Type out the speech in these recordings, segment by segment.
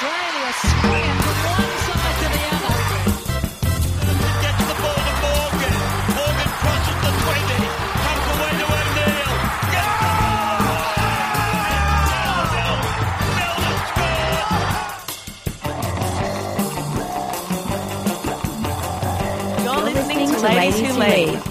Australia sprint from one side to the other. Gets the ball to Morgan. Morgan crosses the 20. Comes away to O'Neill. You're listening to Ladies Who League.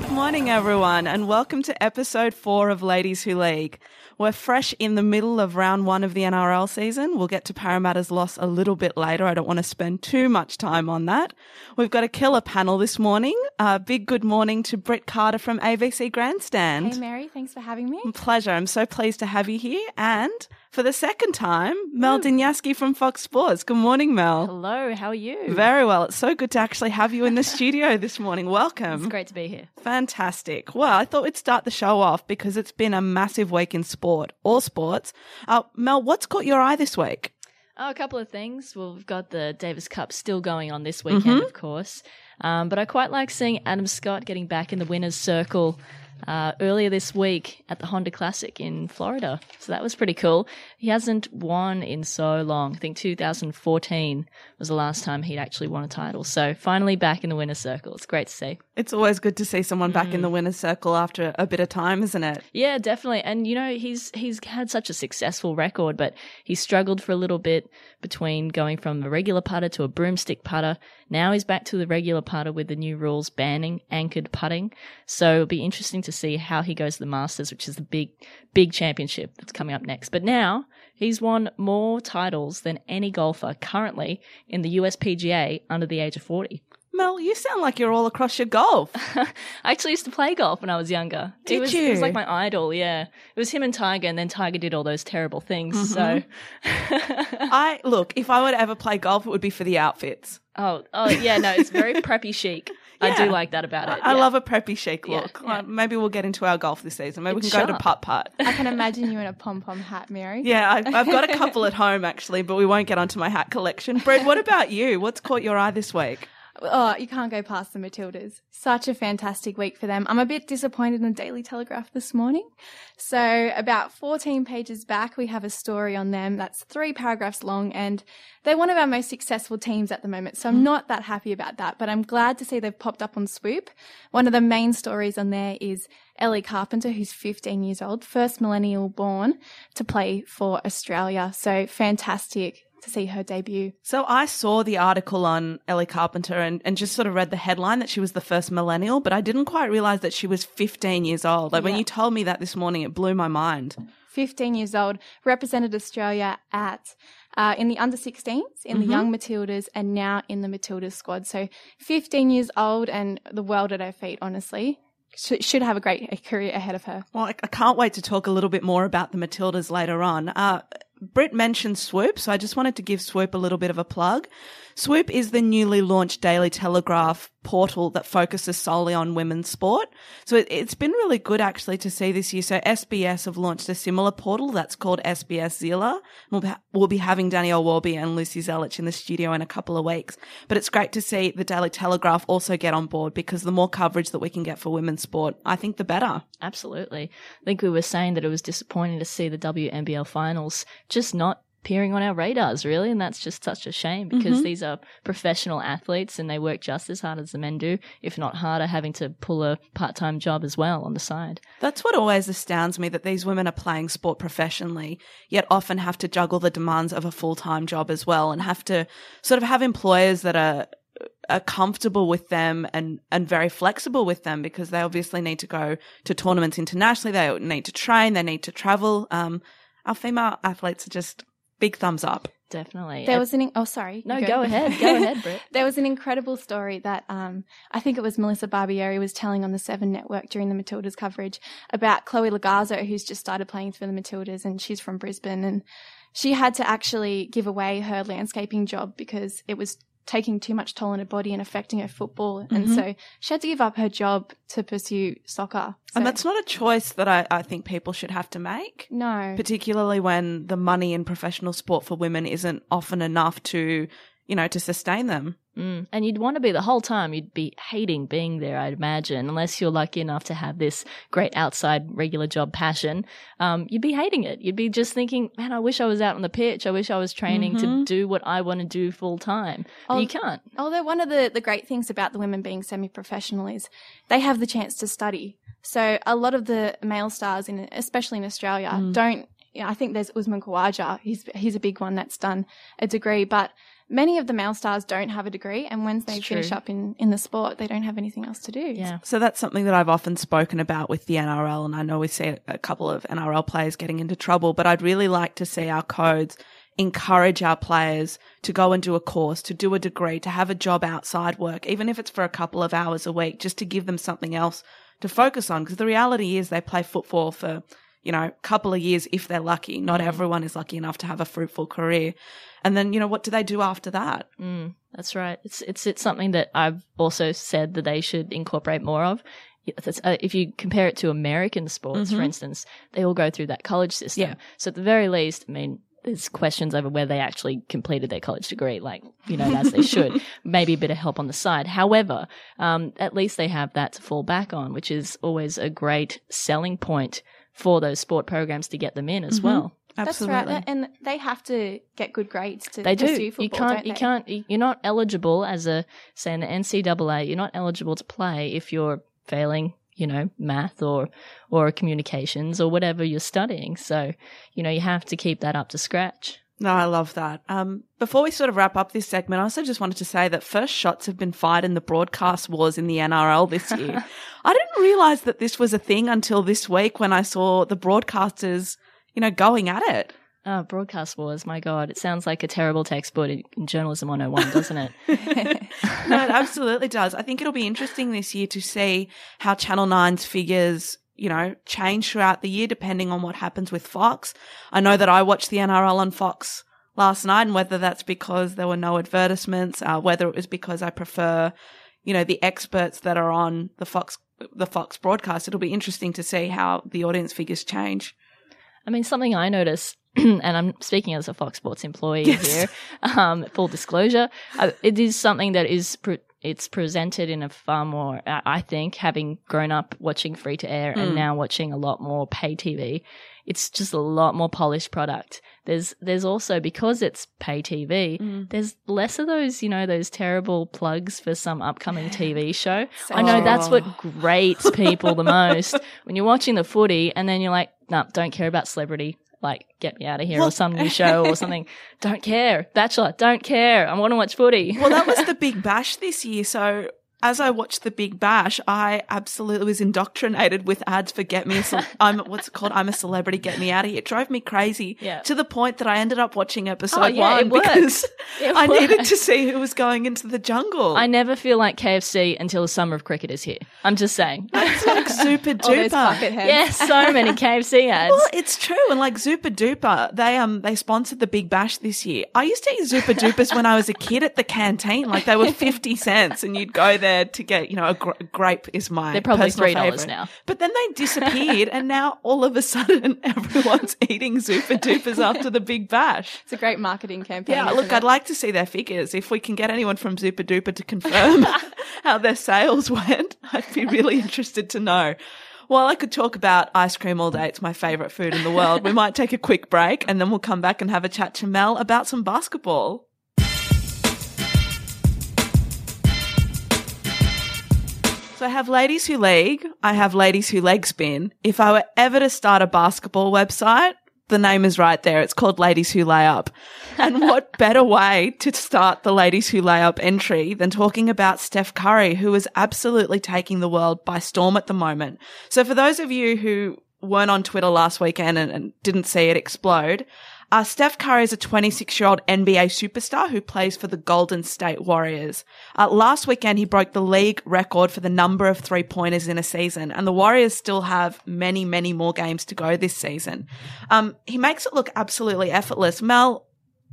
Good morning, everyone, and welcome to episode four of Ladies Who League. We're fresh in the middle of round one of the NRL season. We'll get to Parramatta's loss a little bit later. I don't want to spend too much time on that. We've got a killer panel this morning. A big good morning to Britt Carter from ABC Grandstand. Hey, Mary, thanks for having me. Pleasure. I'm so pleased to have you here. And for the second time, Mel Dinjaski from Fox Sports. Good morning, Mel. Hello, how are you? Very well. It's so good to actually have you in the studio this morning. Welcome. It's great to be here. Fantastic. Well, I thought we'd start the show off because it's been a massive week in sport, all sports. Uh, Mel, what's caught your eye this week? Oh, a couple of things. Well, we've got the Davis Cup still going on this weekend, of course. Um, but I quite like seeing Adam Scott getting back in the winner's circle uh, earlier this week at the Honda Classic in Florida. So that was pretty cool. He hasn't won in so long. I think 2014 was the last time he'd actually won a title. So finally back in the winner's circle. It's great to see. It's always good to see someone back in the winner's circle after a bit of time, isn't it? Yeah, definitely. And you know, he's he's had such a successful record, but he struggled for a little bit between going from a regular putter to a broomstick putter. Now he's back to the regular putter with the new rules banning anchored putting. So it'll be interesting to see how he goes to the Masters, which is the big big championship that's coming up next. But now he's won more titles than any golfer currently in the US PGA under the age of 40. Mel, you sound like you're all across your golf. I actually used to play golf when I was younger. Did it was, you? It was like my idol, yeah. It was him and Tiger, and then Tiger did all those terrible things. So, mm-hmm. I look, if I were to ever play golf, it would be for the outfits. oh, oh, yeah, no, it's very preppy chic. I do like that about it. I yeah. love a preppy chic look. yeah. Maybe we'll get into our golf this season. Maybe It's we can go to sharp. putt putt. I can imagine you in a pom pom hat, Mary. Yeah, I, I've got a couple at home actually, but we won't get onto my hat collection. Britt, what about you? What's caught your eye this week? Oh, you can't go past the Matildas. Such a fantastic week for them. I'm a bit disappointed in the Daily Telegraph this morning. So, about 14 pages back, we have a story on them that's three paragraphs long, and they're one of our most successful teams at the moment. So, I'm mm. not that happy about that, but I'm glad to see they've popped up on Swoop. One of the main stories on there is Ellie Carpenter, who's 15 years old, first millennial born to play for Australia. So, fantastic to see her debut. So I saw the article on Ellie Carpenter and, and just sort of read the headline that she was the first millennial, but I didn't quite realize that she was 15 years old. Like when you told me that this morning, it blew my mind. 15 years old, represented Australia at uh, in the under 16s, in the young Matildas, and now in the Matildas squad. So 15 years old and the world at her feet, honestly. Should, should have a great career ahead of her. Well, I, I can't wait to talk a little bit more about the Matildas later on. Uh, Britt mentioned Swoop, so I just wanted to give Swoop a little bit of a plug. Swoop is the newly launched Daily Telegraph portal that focuses solely on women's sport. So it, it's been really good actually to see this year. So SBS have launched a similar portal that's called SBS Zela. We'll be, we'll be having Danielle Warby and Lucy Zelich in the studio in a couple of weeks. But it's great to see the Daily Telegraph also get on board because the more coverage that we can get for women's sport, I think the better. Absolutely. I think we were saying that it was disappointing to see the WNBL finals just not appearing on our radars, really. And that's just such a shame because these are professional athletes and they work just as hard as the men do, if not harder, having to pull a part time job as well on the side. That's what always astounds me that these women are playing sport professionally, yet often have to juggle the demands of a full time job as well and have to sort of have employers that are are comfortable with them and, and very flexible with them because they obviously need to go to tournaments internationally. They need to train. They need to travel. Um, our female athletes are just big thumbs up. Definitely. There And- was an, oh, sorry. no, You go ahead. Go ahead, Britt. There was an incredible story that um, I think it was Melissa Barbieri was telling on the Seven Network during the Matildas coverage about Chloe Logarzo, who's just started playing for the Matildas, and she's from Brisbane, and she had to actually give away her landscaping job because it was taking too much toll on her body and affecting her football, and mm-hmm. so she had to give up her job to pursue soccer. So, And that's not a choice that I, I think people should have to make. no, particularly when the money in professional sport for women isn't often enough to you know, to sustain them. Mm. And you'd want to be the whole time, you'd be hating being there, I'd imagine, unless you're lucky enough to have this great outside regular job passion. Um, you'd be hating it. You'd be just thinking, man, I wish I was out on the pitch. I wish I was training to do what I want to do full time. But Oh, you can't. Although one of the, the great things about the women being semi-professional is they have the chance to study. So a lot of the male stars, in especially in Australia, Mm. don't. You know, I think there's Usman Khawaja. He's he's a big one that's done a degree, but many of the male stars don't have a degree, and once they It's finish true. up in in the sport, they don't have anything else to do. Yeah. So that's something that I've often spoken about with the NRL, and I know we see a, a couple of NRL players getting into trouble, but I'd really like to see our codes encourage our players to go and do a course, to do a degree, to have a job outside work, even if it's for a couple of hours a week, just to give them something else to focus on. Because the reality is they play football for, you know, a couple of years if they're lucky. Not everyone is lucky enough to have a fruitful career. And then, you know, what do they do after that? Mm, that's right. It's it's it's something that I've also said that they should incorporate more of. Uh, if you compare it to American sports, for instance, they all go through that college system. Yeah. So at the very least, I mean, there's questions over where they actually completed their college degree, like you know, as they should. Maybe a bit of help on the side. However, um, at least they have that to fall back on, which is always a great selling point for those sport programs to get them in as mm-hmm. well. That's Absolutely. right, and they have to get good grades to They pursue do. football. you can't. don't You can't. you- You're not eligible as a say in the NCAA. You're not eligible to play if you're failing. You know, math or or communications or whatever you're studying. So, you know, you have to keep that up to scratch. No, I love that. Um, before we sort of wrap up this segment, I also just wanted to say that first shots have been fired in the broadcast wars in the NRL this year. I didn't realize that this was a thing until this week when I saw the broadcasters, you know, going at it. Oh, broadcast wars. My God, it sounds like a terrible textbook in, in journalism 101, doesn't it? no, it absolutely does. I think it'll be interesting this year to see how Channel 9's figures, you know, change throughout the year depending on what happens with Fox. I know that I watched the NRL on Fox last night and whether that's because there were no advertisements, uh, whether it was because I prefer, you know, the experts that are on the Fox, the Fox broadcast. It'll be interesting to see how the audience figures change. I mean, something I notice, and I'm speaking as a Fox Sports employee here, um, full disclosure, uh, it is something that is pre- it's presented in a far more, I think, having grown up watching free to air and hmm. now watching a lot more pay TV. It's just a lot more polished product. There's there's also because it's pay TV. Hmm. There's less of those you know those terrible plugs for some upcoming TV show. I know that's what grates people the most when you're watching the footy and then you're like, nah, don't care about celebrity. Like, get me out of here or some new show or something. Don't care. Bachelor, don't care. I want to watch footy. Well, that was the Big Bash this year. So as I watched the Big Bash, I absolutely was indoctrinated with ads for "Get Me." A Ce- I'm what's it called? I'm a celebrity. Get me out of here. It drove me crazy Yeah. to the point that I ended up watching episode Oh, yeah, one because I needed to see who was going into the jungle. I never feel like KFC until the summer of cricket is here. I'm just saying. it's like super duper. yes, so many KFC ads. Well, it's true, and like Zooper Dooper, they um they sponsored the Big Bash this year. I used to eat Zooper Doopers when I was a kid at the canteen, like they were fifty cents, and you'd go there to get you know a, gr- grape is my They're probably personal $3 favourite. now. But then they disappeared, and now all of a sudden everyone's eating Zooper Doopers after the Big Bash. It's a great marketing campaign. Yeah, look, it? I'd like to see their figures. If we can get anyone from Zooper Dooper to confirm how their sales went, I'd be really interested to know. While I could talk about ice cream all day, it's my favourite food in the world. We might take a quick break and then we'll come back and have a chat to Mel about some basketball. So I have ladies who league. I have ladies who leg spin. If I were ever to start a basketball website, the name is right there. It's called Ladies Who Lay Up. And what better way to start the Ladies Who Lay Up entry than talking about Steph Curry, who is absolutely taking the world by storm at the moment. So for those of you who weren't on Twitter last weekend and, and didn't see it explode, uh, Steph Curry is a 26 year old NBA superstar who plays for the Golden State Warriors. Uh, last weekend, he broke the league record for the number of three pointers in a season, and the Warriors still have many, many more games to go this season. Um, he makes it look absolutely effortless. Mel,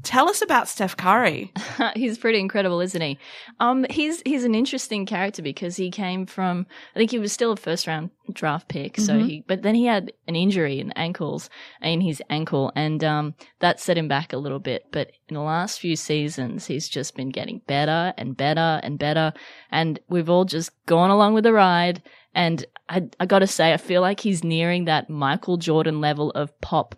Tell us about Steph Curry. he's pretty incredible, isn't he? Um, he's he's an interesting character because he came from. I think he was still a first round draft pick. So he, but then he had an injury in ankles in his ankle, and um, that set him back a little bit. But in the last few seasons, he's just been getting better and better and better, and we've all just gone along with the ride. And I, I got to say, I feel like he's nearing that Michael Jordan level of pop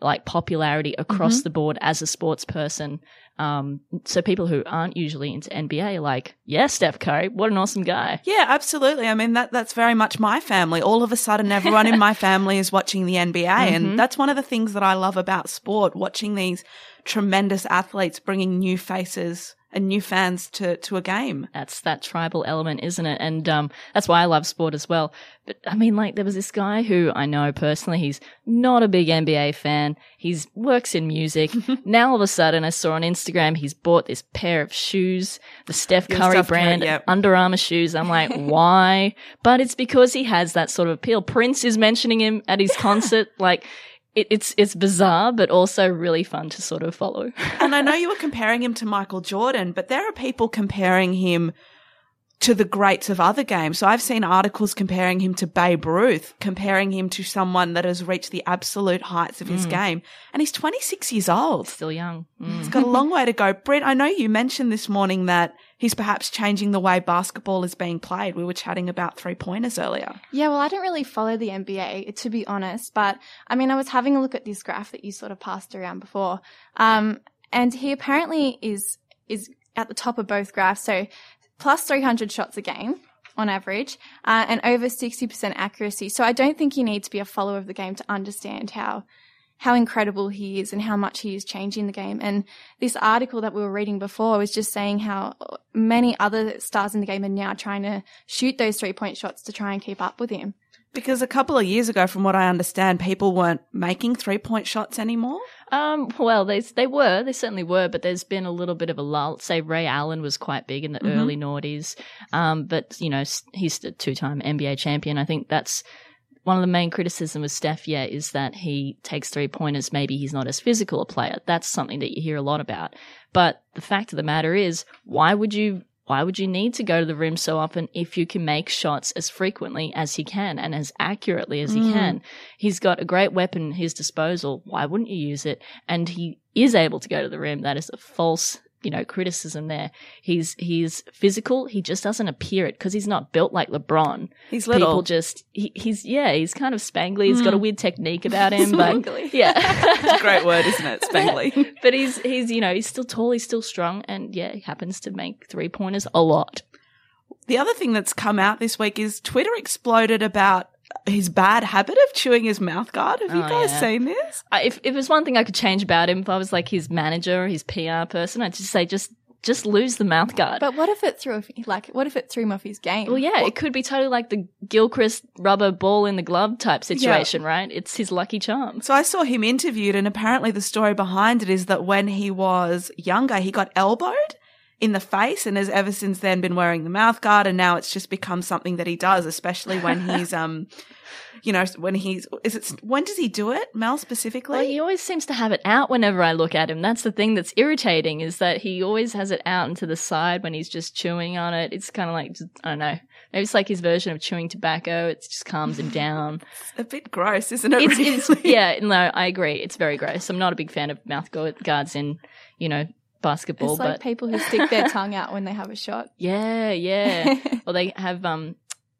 like popularity across the board as a sports person. Um, so people who aren't usually into NBA like, yeah, Steph Curry, what an awesome guy. Yeah, absolutely. I mean, that that's very much my family. All of a sudden, everyone in my family is watching the NBA. And that's one of the things that I love about sport, watching these tremendous athletes bringing new faces and new fans to, to a game. That's that tribal element, isn't it? And um, that's why I love sport as well. But I mean, like there was this guy who I know personally. He's not a big NBA fan. He works in music. now all of a sudden, I saw on Instagram he's bought this pair of shoes, the Steph Curry Steph Curry, brand yep. Under Armour shoes. I'm like, why? But it's because he has that sort of appeal. Prince is mentioning him at his concert. Like, it, it's it's bizarre, but also really fun to sort of follow. And I know you were comparing him to Michael Jordan, but there are people comparing him to the greats of other games. So I've seen articles comparing him to Babe Ruth, comparing him to someone that has reached the absolute heights of his game. And he's 26 years old. Still young. Mm. He's got a long way to go. Britt, I know you mentioned this morning that he's perhaps changing the way basketball is being played. We were chatting about three pointers earlier. Yeah, well, I don't really follow the NBA, to be honest, but I mean, I was having a look at this graph that you sort of passed around before. Um, and he apparently is, is at the top of both graphs. So plus 300 shots a game on average, uh, and over 60% accuracy. So I don't think you need to be a follower of the game to understand how, how incredible he is and how much he is changing the game. And this article that we were reading before was just saying how many other stars in the game are now trying to shoot those three point shots to try and keep up with him. Because a couple of years ago, from what I understand, people weren't making three point shots anymore. Um, well, they they were, they certainly were, but there's been a little bit of a lull. Say Ray Allen was quite big in the early noughties, um, but you know he's a two-time NBA champion. I think that's one of the main criticism of Steph. Yeah, is that he takes three pointers. Maybe he's not as physical a player. That's something that you hear a lot about. But the fact of the matter is, why would you? Why would you need to go to the rim so often if you can make shots as frequently as he can and as accurately as he mm. can? He's got a great weapon at his disposal. Why wouldn't you use it? And he is able to go to the rim. That is a false, you know, criticism there. He's he's physical. He just doesn't appear it because he's not built like LeBron. He's little. People just he, he's yeah, he's kind of spangly. He's got a hmm. weird technique about him, but yeah. It's a great word, isn't it? Spangly. but he's he's you know he's still tall, he's still strong, and yeah, he happens to make three pointers a lot. The other thing that's come out this week is Twitter exploded about his bad habit of chewing his mouth guard. Have you Oh, guys yeah. seen this? I, if if there's one thing I could change about him, if I was like his manager or his PR person, I'd just say just just lose the mouth guard. But what if it threw like what if it threw him off his game? well, yeah, it could be totally like the Gilchrist rubber ball in the glove type situation, right? It's his lucky charm. So I saw him interviewed, and apparently the story behind it is that when he was younger, he got elbowed in the face and has ever since then been wearing the mouth guard. And now it's just become something that he does, especially when he's, um, you know, when he's, is it, when does he do it, Mel specifically? Well, he always seems to have it out whenever I look at him. That's the thing that's irritating is that he always has it out and to the side when he's just chewing on it. It's kind of like, I don't know. Maybe it's like his version of chewing tobacco. It just calms him down. a bit gross, isn't it? It's, really? it's, yeah, no, I agree. It's very gross. I'm not a big fan of mouth gu- guards in, you know, basketball, it's like but people who stick their tongue out when they have a shot. yeah, yeah. or they have, um,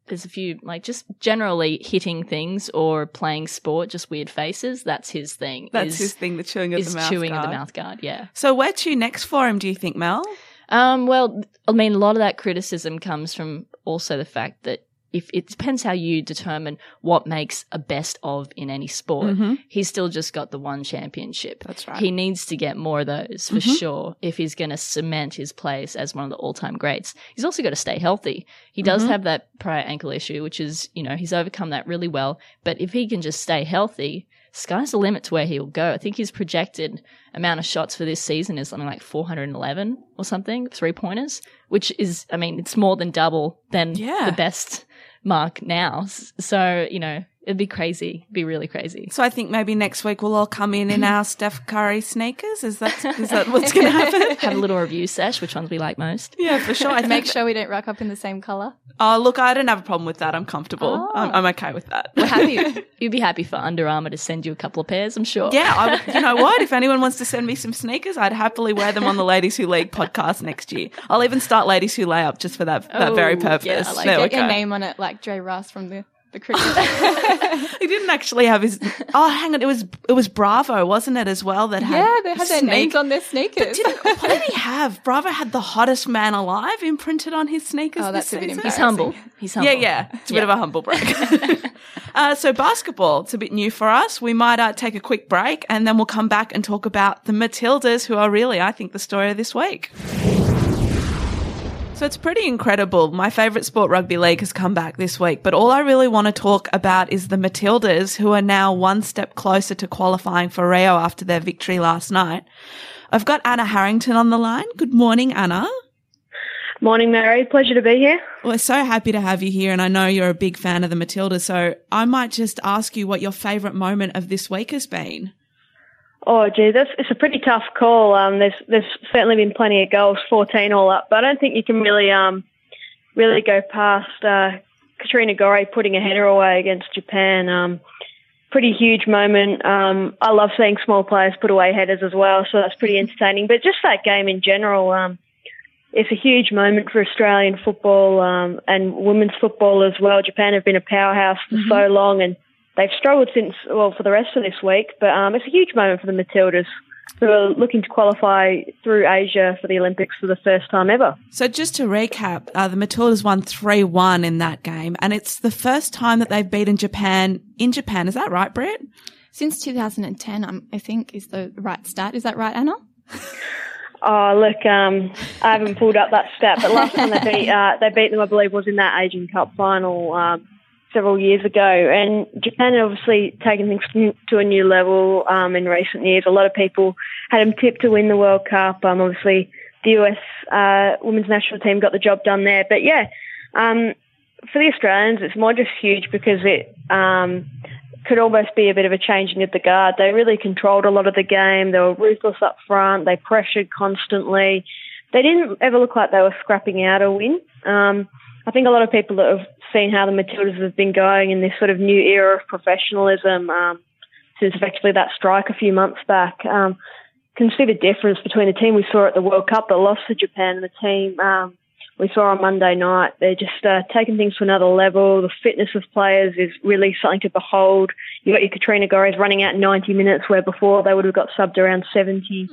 there's a few, like just generally hitting things or playing sport, just weird faces. That's his thing. That's is- his thing, the chewing of the mouth chewing guard. of the mouth guard. Yeah. So where to next for him, do you think, Mel? Um, well, I mean, a lot of that criticism comes from also the fact that if it depends how you determine what makes a best of in any sport. He's still just got the one championship. Mm-hmm. That's right. He needs to get more of those for sure if he's going to cement his place as one of the all-time greats. He's also got to stay healthy. He does Mm-hmm. have that prior ankle issue, which is, you know, he's overcome that really well. But if he can just stay healthy, sky's the limit to where he'll go. I think his projected amount of shots for this season is something like 411 or something, three pointers, which is, I mean, it's more than double than Yeah. the best mark now. So, you know, It'd be crazy. It'd be really crazy. So I think maybe next week we'll all come in in our Steph Curry sneakers. Is that is that what's going to happen? Have a little review sesh, which ones we like most. Yeah, for sure. I Make sure we don't rock up in the same colour. Oh, look, I don't have a problem with that. I'm comfortable. Oh. I'm, I'm okay with that. We're happy. You'd be happy for Under Armour to send you a couple of pairs, I'm sure. Yeah, I, would- you know what? If anyone wants to send me some sneakers, I'd happily wear them on the Ladies Who League podcast next year. I'll even start Ladies Who Lay Up just for that that Oh, very yeah, purpose. I like there we Get your name on it like Dre Russ from the, the cricket. He didn't actually have his. Oh, hang on. It was it was Bravo, wasn't it, as well? That had yeah, they had their snake- names on their sneakers. Didn't, what did he have? Bravo had the hottest man alive imprinted on his sneakers. Oh, that's this a bit season. He's humble. He's humble. Yeah, yeah. It's a bit of a humble brag. uh, so basketball, it's a bit new for us. We might uh, take a quick break and then we'll come back and talk about the Matildas, who are really, I think, the story of this week. So it's pretty incredible. My favourite sport, rugby league, has come back this week, but all I really want to talk about is the Matildas, who are now one step closer to qualifying for Rio after their victory last night. I've got Anna Harrington on the line. Good morning, Anna. Morning, Mary. Pleasure to be here. We're so happy to have you here, and I know you're a big fan of the Matildas, so I might just ask you what your favourite moment of this week has been. Oh, gee, that's it's a pretty tough call. Um, there's there's certainly been plenty of goals, 14 all up, but I don't think you can really um really go past uh, Katrina Gorry putting a header away against Japan. Um, pretty huge moment. Um, I love seeing small players put away headers as well, so that's pretty entertaining. But just that game in general, um, it's a huge moment for Australian football um, and women's football as well. Japan have been a powerhouse for so long, and they've struggled since well for the rest of this week. But um, it's a huge moment for the Matildas, who are looking to qualify through Asia for the Olympics for the first time ever. So just to recap, uh, the Matildas won 3-1 in that game, and it's the first time that they've beaten Japan in Japan. Is that right, Britt? Since 2010, um, I think is the right stat. Is that right, Anna? Oh, look, um, I haven't pulled up that stat, but last time they beat uh, they beat them, I believe, was in that Asian Cup final um, several years ago. And Japan had obviously taken things to a new level um, in recent years. A lot of people had them tipped to win the World Cup. Um, obviously, the US uh, women's national team got the job done there. But yeah, um, for the Australians, it's more just huge because it um, could almost be a bit of a changing of the guard. They really controlled a lot of the game. They were ruthless up front. They pressured constantly. They didn't ever look like they were scrapping out a win. Um, I think a lot of people that have seen how the Matildas have been going in this sort of new era of professionalism um, since effectively that strike a few months back um, can see the difference between the team we saw at the World Cup that lost to Japan and the team um, we saw on Monday night. They're just uh, taking things to another level. The fitness of players is really something to behold. You've got your Katrina Gorrys running out 90 minutes where before they would have got subbed around 70.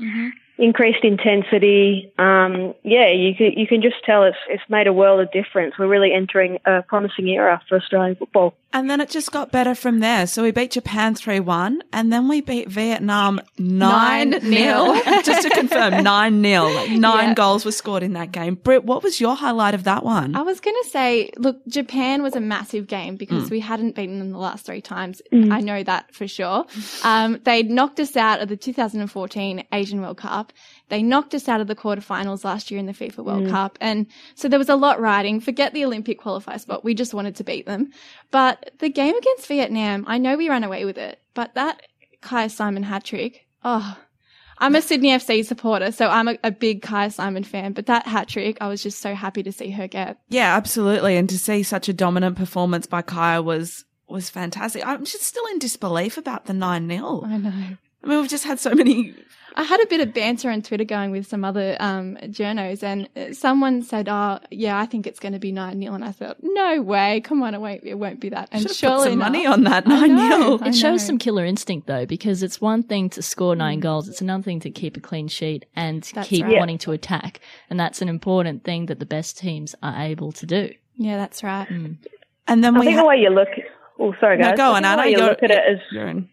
Increased intensity. Um, yeah, you can, you can just tell it's it's made a world of difference. We're really entering a promising era for Australian football. And then it just got better from there. So we beat Japan 3-1 and then we beat Vietnam 9-0. 9-0. just to confirm, 9-0. Like nine Yeah. goals were scored in that game. Britt, what was your highlight of that one? I was going to say, look, Japan was a massive game because we hadn't beaten them the last three times. Mm. I know that for sure. Um, they knocked us out of the 2014 Asian World Cup. They knocked us out of the quarterfinals last year in the FIFA Mm. World Cup. And so there was a lot riding. Forget the Olympic qualifier spot. We just wanted to beat them. But the game against Vietnam, I know we ran away with it, but that Kyah Simon hat trick, oh, I'm a Sydney FC supporter, so I'm a, a big Kyah Simon fan, but that hat trick, I was just so happy to see her get. Yeah, absolutely. And to see such a dominant performance by Kyah was was fantastic. I'm just still in disbelief about the 9 0. I know. I mean, we've just had so many. I had a bit of banter on Twitter going with some other um, journos, and uh, someone said, "Oh, yeah, I think it's going to be nine 0 and I thought, "No way! Come on, it won't, it won't be that." And Should have surely put some enough, money on that 9 know. 0. It shows some killer instinct though, because it's one thing to score Mm. nine goals, it's another thing to keep a clean sheet and That's keep right. wanting to attack. And that's an important thing that the best teams are able to do. Yeah, that's right. And then I we think ha- the way you look. Oh, sorry, No, guys. go on, Anna. you look at it is you're in.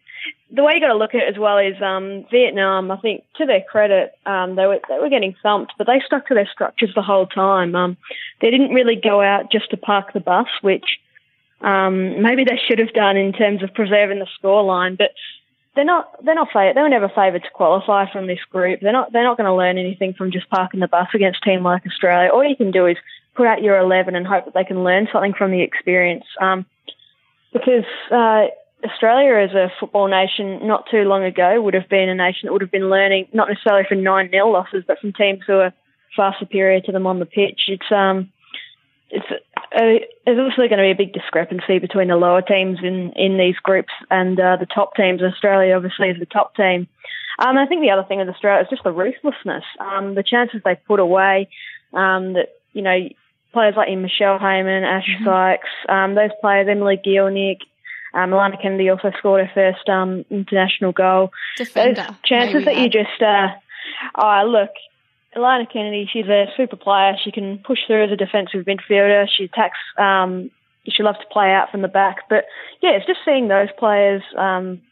The way you got to look at it as well is um, Vietnam. I think to their credit, um, they were they were getting thumped, but they stuck to their structures the whole time. Um, they didn't really go out just to park the bus, which um, maybe they should have done in terms of preserving the scoreline. But they're not they're not they were never favoured to qualify from this group. They're not they're not going to learn anything from just parking the bus against a team like Australia. All you can do is put out your eleven and hope that they can learn something from the experience. Um, because uh, Australia as a football nation not too long ago would have been a nation that would have been learning not necessarily from nine nil losses, but from teams who are far superior to them on the pitch. It's um, it's uh, there's obviously going to be a big discrepancy between the lower teams in in these groups and uh, the top teams. Australia obviously is the top team. Um, I think the other thing with Australia is just the ruthlessness. Um, the chances they put away. Um, that you know players like Michelle Heyman, Ash mm-hmm. Sykes, um, those players, Emily Gielnik, um, Alana Kennedy also scored her first um, international goal. Defender. Those chances that you just, uh, oh, look, Alana Kennedy, she's a super player. She can push through as a defensive midfielder. She attacks. Um, she loves to play out from the back. But yeah, it's just seeing those players um,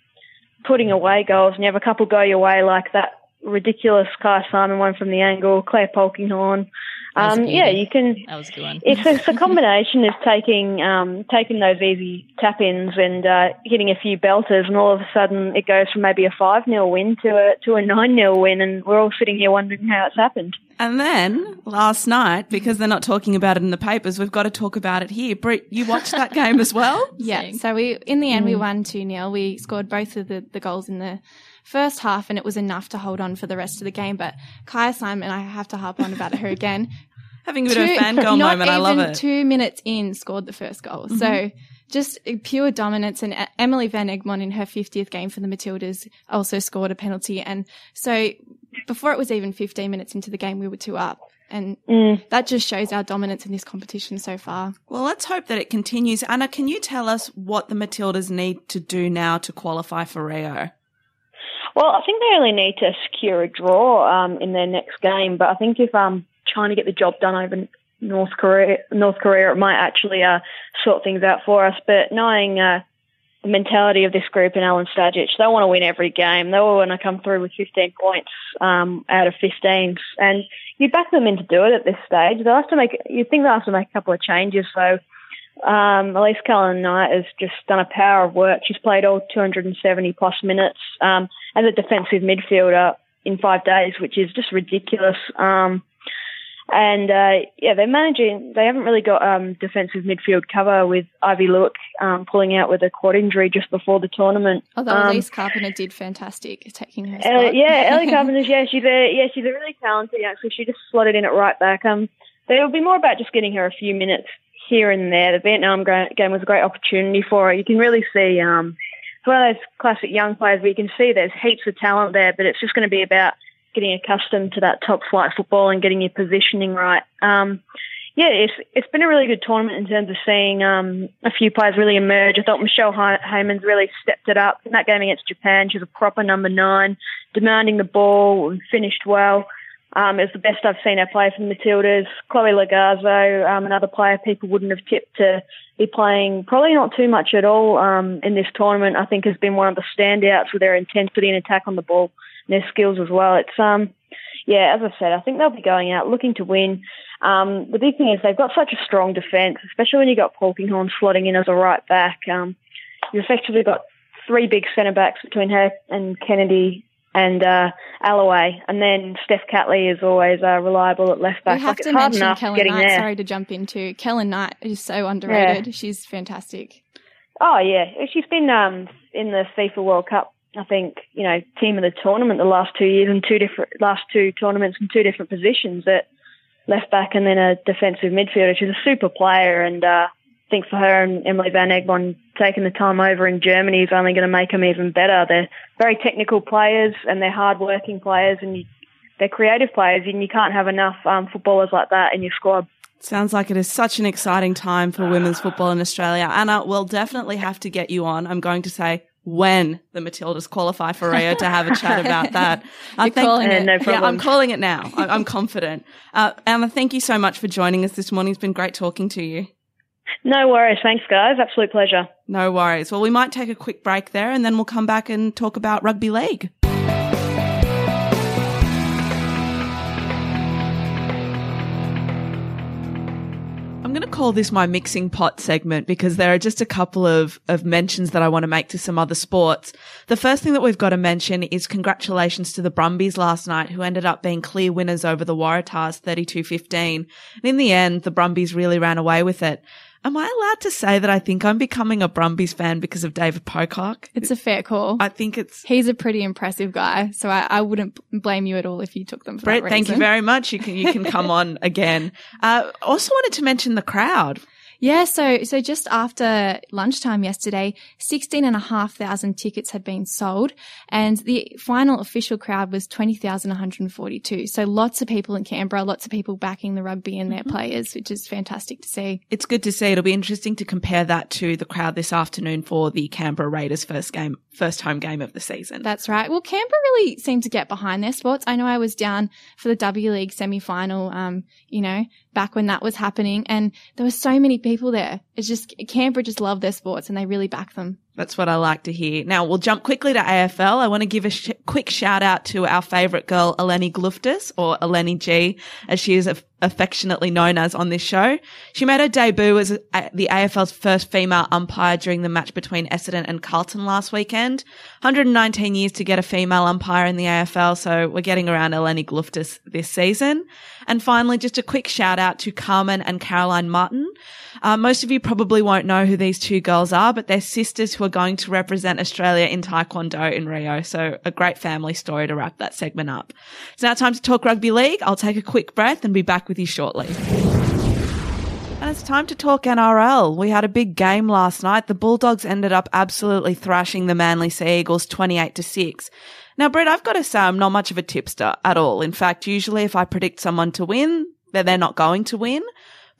putting away goals, and you have a couple go your way like that ridiculous Kyah Simon one from the angle, Claire Polkinghorne. Um, yeah, you can. That was a good one. It's a, it's a combination of taking um, taking those easy tap ins and uh, hitting a few belters, and all of a sudden it goes from maybe a five 0 win to a to a nine 0 win, and we're all sitting here wondering how it's happened. And then last night, because they're not talking about it in the papers, we've got to talk about it here. Britt, you watched that game as well? yeah. So we in the end mm. we won two 0 We scored both of the, the goals in the first half and it was enough to hold on for the rest of the game. But Kyah Simon, I have to harp on about her again. Having a bit two, of a fangirl moment, I love it. Two minutes in, scored the first goal. Mm-hmm. So just pure dominance. And Emily Van Egmond in her 50th game for the Matildas also scored a penalty. And so before it was even 15 minutes into the game, we were two up. And mm. that just shows our dominance in this competition so far. Well, let's hope that it continues. Anna, can you tell us what the Matildas need to do now to qualify for Rio? Well, I think they only need to secure a draw um, in their next game. But I think if um, trying to get the job done over North Korea, North Korea, it might actually uh, sort things out for us. But knowing uh, the mentality of this group and Alen Stajcic, they want to win every game. They want to come through with 15 points um, out of 15, and you back them in to do it at this stage. They'll have to make. You think they'll have to make a couple of changes. So um, Elise Kellond-Knight has just done a power of work. She's played all 270 plus minutes um, as a defensive midfielder in five days, which is just ridiculous. Um, and uh, yeah, they're managing. They haven't really got um, defensive midfield cover with Ivy Luik um, pulling out with a quad injury just before the tournament. Although um, Elise Carpenter did fantastic taking her spot. Uh, yeah, Ellie Carpenter. Yeah, she's a yeah, she's a really talented Actually, She just slotted in at right back. Um, it'll be more about just getting her a few minutes here and there. The Vietnam game was a great opportunity for her. You can really see um, it's one of those classic young players where you can see there's heaps of talent there, but it's just going to be about getting accustomed to that top flight football and getting your positioning right. Um, yeah, it's it's been a really good tournament in terms of seeing um, a few players really emerge. I thought Michelle Heyman's really stepped it up in that game against Japan. She's a proper number nine, demanding the ball and finished well. Um, it was the best I've seen her play for the Matildas. Chloe Logarzo, um, another player people wouldn't have tipped to be playing probably not too much at all um, in this tournament. I think has been one of the standouts with their intensity and attack on the ball and their skills as well. It's um, yeah, as I said, I think they'll be going out looking to win. Um, the big thing is they've got such a strong defence, especially when you've got Polkinghorne slotting in as a right back. Um, you've effectively got three big centre backs between her and Kennedy and uh, Alleway, and then Steph Catley is always uh, reliable at left back. We have like, to mention Kellond-Knight. There. Sorry to jump into Kellond-Knight is so underrated. Yeah. She's fantastic. Oh yeah, she's been um, in the FIFA World Cup. I think you know team of the tournament the last two years and two different last two tournaments in two different positions at left back and then a defensive midfielder. She's a super player, and uh, think for her and Emily Van Egmond taking the time over in Germany is only going to make them even better. They're very technical players and they're hard-working players and you, they're creative players, and you can't have enough um, footballers like that in your squad. Sounds like it is such an exciting time for women's football in Australia. Anna, we'll definitely have to get you on. I'm going to say when the Matildas qualify for Rio to have a chat about that. You're calling it. No yeah, I'm calling it now. I'm confident. Uh, Anna, thank you so much for joining us this morning. It's been great talking to you. No worries. Thanks, guys. Absolute pleasure. No worries. Well, we might take a quick break there and then we'll come back and talk about rugby league. I'm going to call this my mixing pot segment because there are just a couple of, of mentions that I want to make to some other sports. The first thing that we've got to mention is congratulations to the Brumbies last night who ended up being clear winners over the Waratahs 32-15. And in the end, the Brumbies really ran away with it. Am I allowed to say that I think I'm becoming a Brumbies fan because of David Pocock? It's a fair call. I think it's He's a pretty impressive guy, so I, I wouldn't blame you at all if you took them for Britt. Thank you very much. You can you can come on again. Uh, also wanted to mention the crowd. Yeah, so so just after lunchtime yesterday, sixteen and a half thousand tickets had been sold, and the final official crowd was twenty thousand one hundred and forty-two. So lots of people in Canberra, lots of people backing the rugby and their players, which is fantastic to see. It's good to see. It'll be interesting to compare that to the crowd this afternoon for the Canberra Raiders first game, first home game of the season. That's right. Well, Canberra really seemed to get behind their sports. I know I was down for the W League semi-final, um, you know, back when that was happening, and there were so many people there. It's just Canberra just love their sports and they really back them. That's what I like to hear. Now we'll jump quickly to AFL. I want to give a sh- quick shout out to our favourite girl, Eleni Glouftsis, or Eleni G, as she is aff- affectionately known as on this show. She made her debut as the AFL's first female umpire during the match between Essendon and Carlton last weekend. 119 years to get a female umpire in the AFL, so we're getting around Eleni Glouftsis this season. And finally, just a quick shout out to Carmen and Caroline Martin. Uh, most of you probably won't know who these two girls are, but they're sisters who are going to represent Australia in Taekwondo in Rio. So a great family story to wrap that segment up. It's now time to talk rugby league. I'll take a quick breath and be back with you shortly. And it's time to talk NRL. We had a big game last night. The Bulldogs ended up absolutely thrashing the Manly Sea Eagles 28 to 6. Now, Britt, I've got to say I'm not much of a tipster at all. In fact, usually if I predict someone to win, then they're not going to win.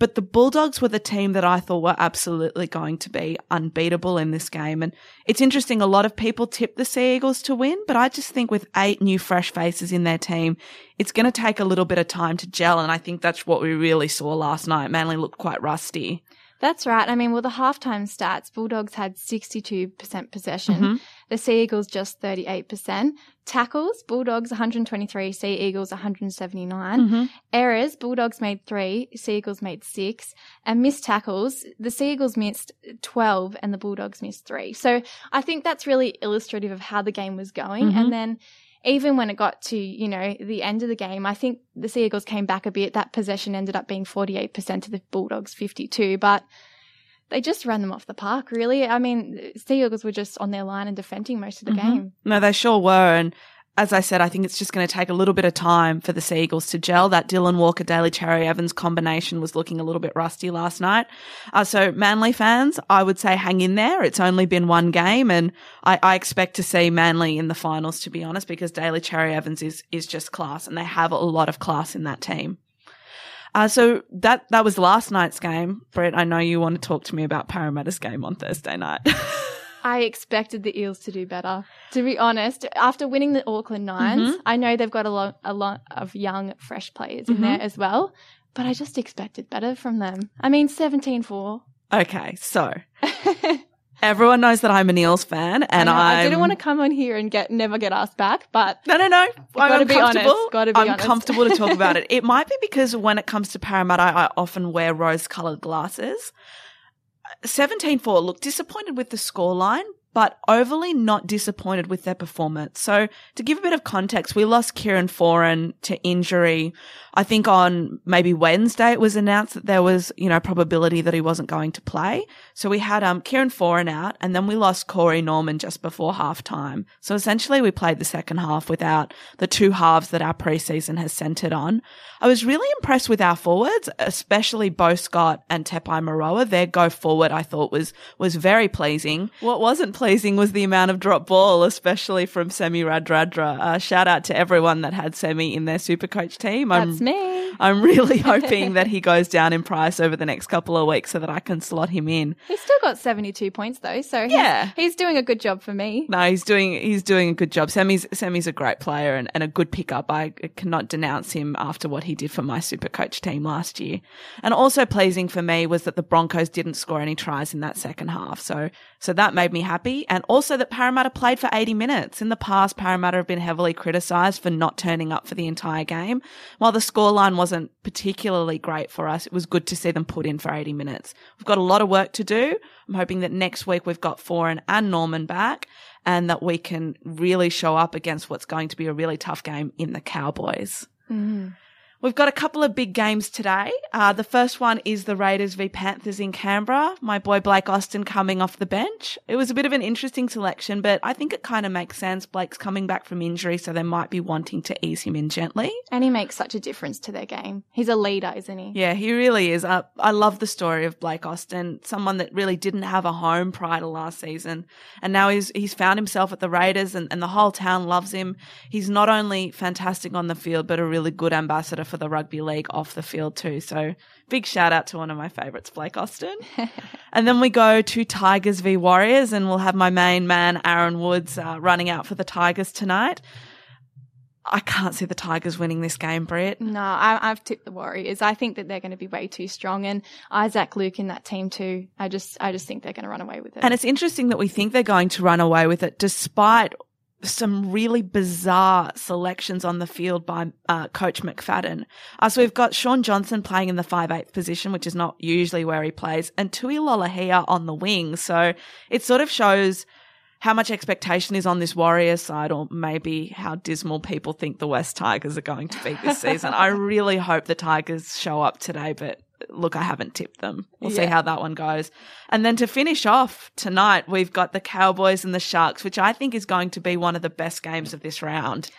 But the Bulldogs were the team that I thought were absolutely going to be unbeatable in this game. And it's interesting. A lot of people tip the Sea Eagles to win, but I just think with eight new fresh faces in their team, it's going to take a little bit of time to gel. And I think that's what we really saw last night. Manly looked quite rusty. That's right. I mean, well, the halftime stats, Bulldogs had 62% possession. Mm-hmm. The Sea Eagles just 38%. Tackles, Bulldogs 123, Sea Eagles 179. Mm-hmm. Errors, Bulldogs made three, Sea Eagles made six. And missed tackles, the Sea Eagles missed 12 and the Bulldogs missed three. So I think that's really illustrative of how the game was going. Mm-hmm. And then even when it got to, you know, the end of the game, I think the Sea Eagles came back a bit. That possession ended up being 48% to the Bulldogs 52, but they just ran them off the park, really. I mean, Sea Eagles were just on their line and defending most of the mm-hmm. game. No, they sure were. And as I said, I think it's just going to take a little bit of time for the Sea Eagles to gel. That Dylan Walker, Daly Cherry Evans combination was looking a little bit rusty last night. Uh, so Manly fans, I would say hang in there. It's only been one game and I, I expect to see Manly in the finals, to be honest, because Daly Cherry Evans is, is just class and they have a lot of class in that team. Uh, so that, that was last night's game. Britt, I know you want to talk to me about Parramatta's game on Thursday night. I expected the Eels to do better. To be honest, after winning the Auckland 9s mm-hmm. I know they've got a lot, a lot of young, fresh players in there mm-hmm. as well, but I just expected better from them. I mean, 17-4. okay. So everyone knows that I'm an Eels fan and I, I didn't want to come on here and get never get asked back, but No, no, no. Gotta I'm be honest. Gotta be I'm honest. comfortable to talk about it. It might be because when it comes to Parramatta, I often wear rose-colored glasses. 17-4 look disappointed with the scoreline, but overly not disappointed with their performance. So to give a bit of context, we lost Kieran Foran to injury. I think on maybe Wednesday it was announced that there was, you know, probability that he wasn't going to play. So we had um Kieran Foran out and then we lost Corey Norman just before halftime. So essentially we played the second half without the two halves that our preseason has centered on. I was really impressed with our forwards, especially Beau Scott and Tepai Moeroa. Their go forward I thought was was very pleasing. What wasn't pleasing was the amount of drop ball, especially from Semi Radradra. Uh, shout out to everyone that had Semi in their super coach team. I'm me. I'm really hoping that he goes down in price over the next couple of weeks so that I can slot him in. He's still got 72 points though, so he's, Yeah. he's doing a good job for me. No, he's doing he's doing a good job. Sammy's Semi's a great player and, and a good pickup. I cannot denounce him after what he did for my super coach team last year. And also pleasing for me was that the Broncos didn't score any tries in that second half. So so that made me happy. And also that Parramatta played for 80 minutes. In the past, Parramatta have been heavily criticised for not turning up for the entire game. While the scoreline wasn't particularly great for us, it was good to see them put in for 80 minutes. We've got a lot of work to do. I'm hoping that next week we've got Foran and Norman back and that we can really show up against what's going to be a really tough game in the Cowboys. Mm-hmm. We've got a couple of big games today. Uh, the first one is the Raiders v Panthers in Canberra. My boy Blake Austin coming off the bench. It was a bit of an interesting selection, but I think it kind of makes sense. Blake's coming back from injury, so they might be wanting to ease him in gently. And he makes such a difference to their game. He's a leader, isn't he? Yeah, he really is. Uh, I love the story of Blake Austin, someone that really didn't have a home prior to last season. And now he's, he's found himself at the Raiders and, and the whole town loves him. He's not only fantastic on the field, but a really good ambassador for the rugby league off the field too. So big shout out to one of my favorites, Blake Austin. and then we go to Tigers v Warriors and we'll have my main man, Aaron Woods, uh, running out for the Tigers tonight. I can't see the Tigers winning this game, Britt. No, I, I've tipped the Warriors. I think that they're going to be way too strong, and Isaac Luke in that team too. I just, I just think they're going to run away with it. And it's interesting that we think they're going to run away with it despite some really bizarre selections on the field by uh, Coach McFadden. Uh, so we've got Shaun Johnson playing in the 5'8 position, which is not usually where he plays, and Tui Lolohea on the wing. So it sort of shows how much expectation is on this Warrior side, or maybe how dismal people think the West Tigers are going to be this season. I really hope the Tigers show up today, but look, I haven't tipped them. We'll see how that one goes. And then to finish off tonight, we've got the Cowboys and the Sharks, which I think is going to be one of the best games of this round.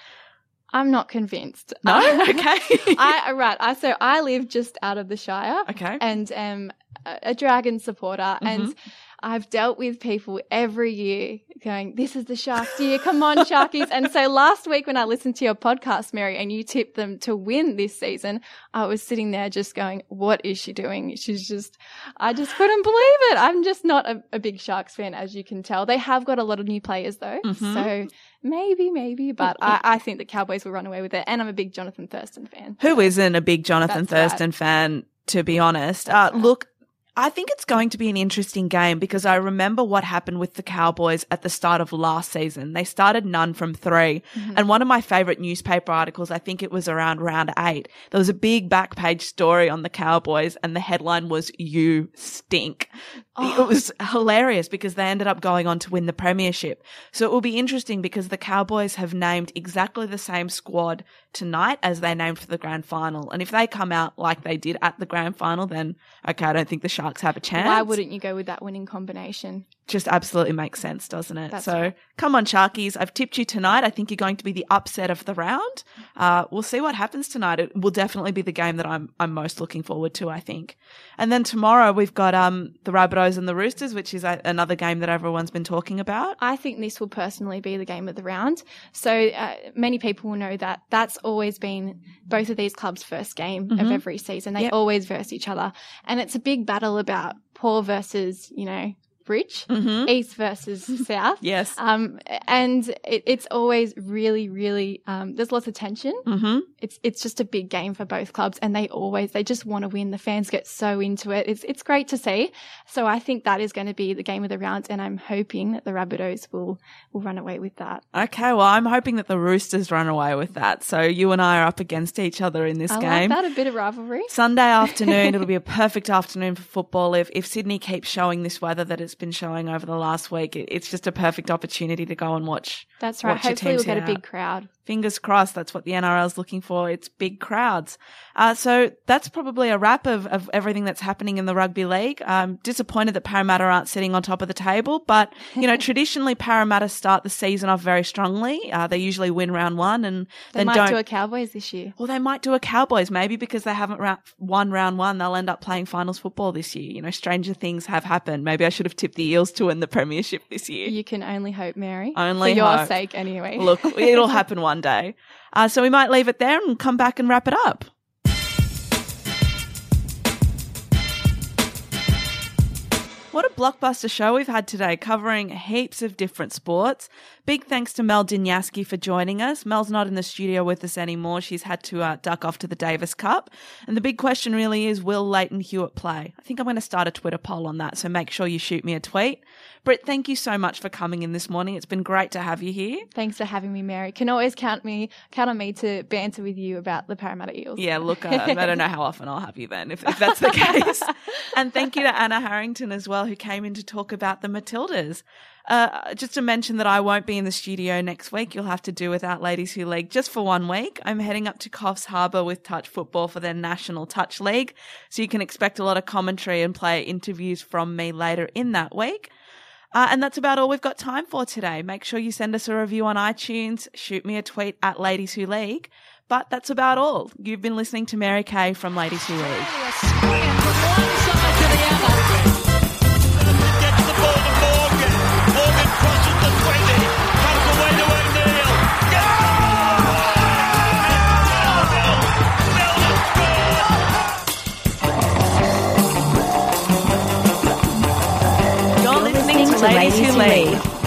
I'm not convinced. No? Okay. I uh, right. I so I live just out of the Shire. Okay. And am a, a Dragon supporter, and mm-hmm. I've dealt with people every year going, "This is the Sharks year. Come on, Sharkies!" and so last week when I listened to your podcast, Mary, and you tipped them to win this season, I was sitting there just going, "What is she doing? She's just." I just couldn't believe it. I'm just not a, a big Sharks fan, as you can tell. They have got a lot of new players though, so maybe, maybe, but I, I think the Cowboys will run away with it. And I'm a big Jonathan Thurston fan. Who isn't a big Jonathan That's right. Thurston fan, to be honest? Uh, look, I think it's going to be an interesting game because I remember what happened with the Cowboys at the start of last season. They started none from 3 mm-hmm. And one of my favorite newspaper articles, I think it was around round eight, there was a big back page story on the Cowboys and the headline was You Stink. Oh. It was hilarious because they ended up going on to win the premiership. So it will be interesting because the Cowboys have named exactly the same squad tonight as they named for the grand final. And if they come out like they did at the grand final, then okay, I don't think the Sharks have a chance. Why wouldn't you go with that winning combination? Just absolutely makes sense, doesn't it? That's so right. come on, Sharkies. I've tipped you tonight. I think you're going to be the upset of the round. Uh, we'll see what happens tonight. It will definitely be the game that I'm, I'm most looking forward to, I think. And then tomorrow we've got, um, the Rabbitohs and the Roosters, which is a, another game that everyone's been talking about. I think this will personally be the game of the round. So uh, many people will know that that's always been both of these clubs' first game of mm-hmm. every season. They Yep. always verse each other, and it's a big battle about poor versus you know rich, Mm-hmm. east versus south. Yes. Um, and it, it's always really, really, um, there's lots of tension. Mm-hmm. It's, it's just a big game for both clubs and they always, they just want to win. The fans get so into it. It's, it's great to see. So I think that is going to be the game of the round and I'm hoping that the Rabbitohs will, will run away with that. Okay, well, I'm hoping that the Roosters run away with that. So you and I are up against each other in this I game. like that, a bit of rivalry. Sunday afternoon, it'll be a perfect afternoon for football. If if Sydney keeps showing this weather that it's been showing over the last week, it, it's just a perfect opportunity to go and watch. That's right. watch Hopefully we'll get a big crowd. Fingers crossed. That's what the NRL is looking for. It's big crowds. Uh, so that's probably a wrap of, of everything that's happening in the rugby league. I'm disappointed that Parramatta aren't sitting on top of the table, but you know, traditionally Parramatta start the season off very strongly. Uh, they usually win round one and They then might don't. do a Cowboys this year. Well, they might do a Cowboys, maybe because they haven't ra- won round one. They'll end up playing finals football this year. You know, stranger things have happened. Maybe I should have tipped the Eels to win the premiership this year. You can only hope, Mary. Only For your hope. sake, anyway. Look, it'll happen one day. Uh, so we might leave it there and come back and wrap it up. What a blockbuster show we've had today, covering heaps of different sports. Big thanks to Mel Dinjaski for joining us. Mel's not in the studio with us anymore. She's had to uh, duck off to the Davis Cup. And the big question really is, will Lleyton Hewitt play? I think I'm going to start a Twitter poll on that, so make sure you shoot me a tweet. Britt, thank you so much for coming in this morning. It's been great to have you here. Thanks for having me, Mary. Can always count me count on me to banter with you about the Parramatta Eels. Yeah, look, uh, I don't know how often I'll have you then, if, if that's the case. and thank you to Anna Harrington as well, who came in to talk about the Matildas. Uh, just to mention that I won't be in the studio next week. You'll have to do without Ladies Who League just for one week. I'm heading up to Coffs Harbour with Touch Football for their National Touch League. So you can expect a lot of commentary and player interviews from me later in that week. Uh, and that's about all we've got time for today. Make sure you send us a review on iTunes, shoot me a tweet at Ladies Who League. But that's about all. You've been listening to Mary K from Ladies Who League. You're listening to Ladies Who League.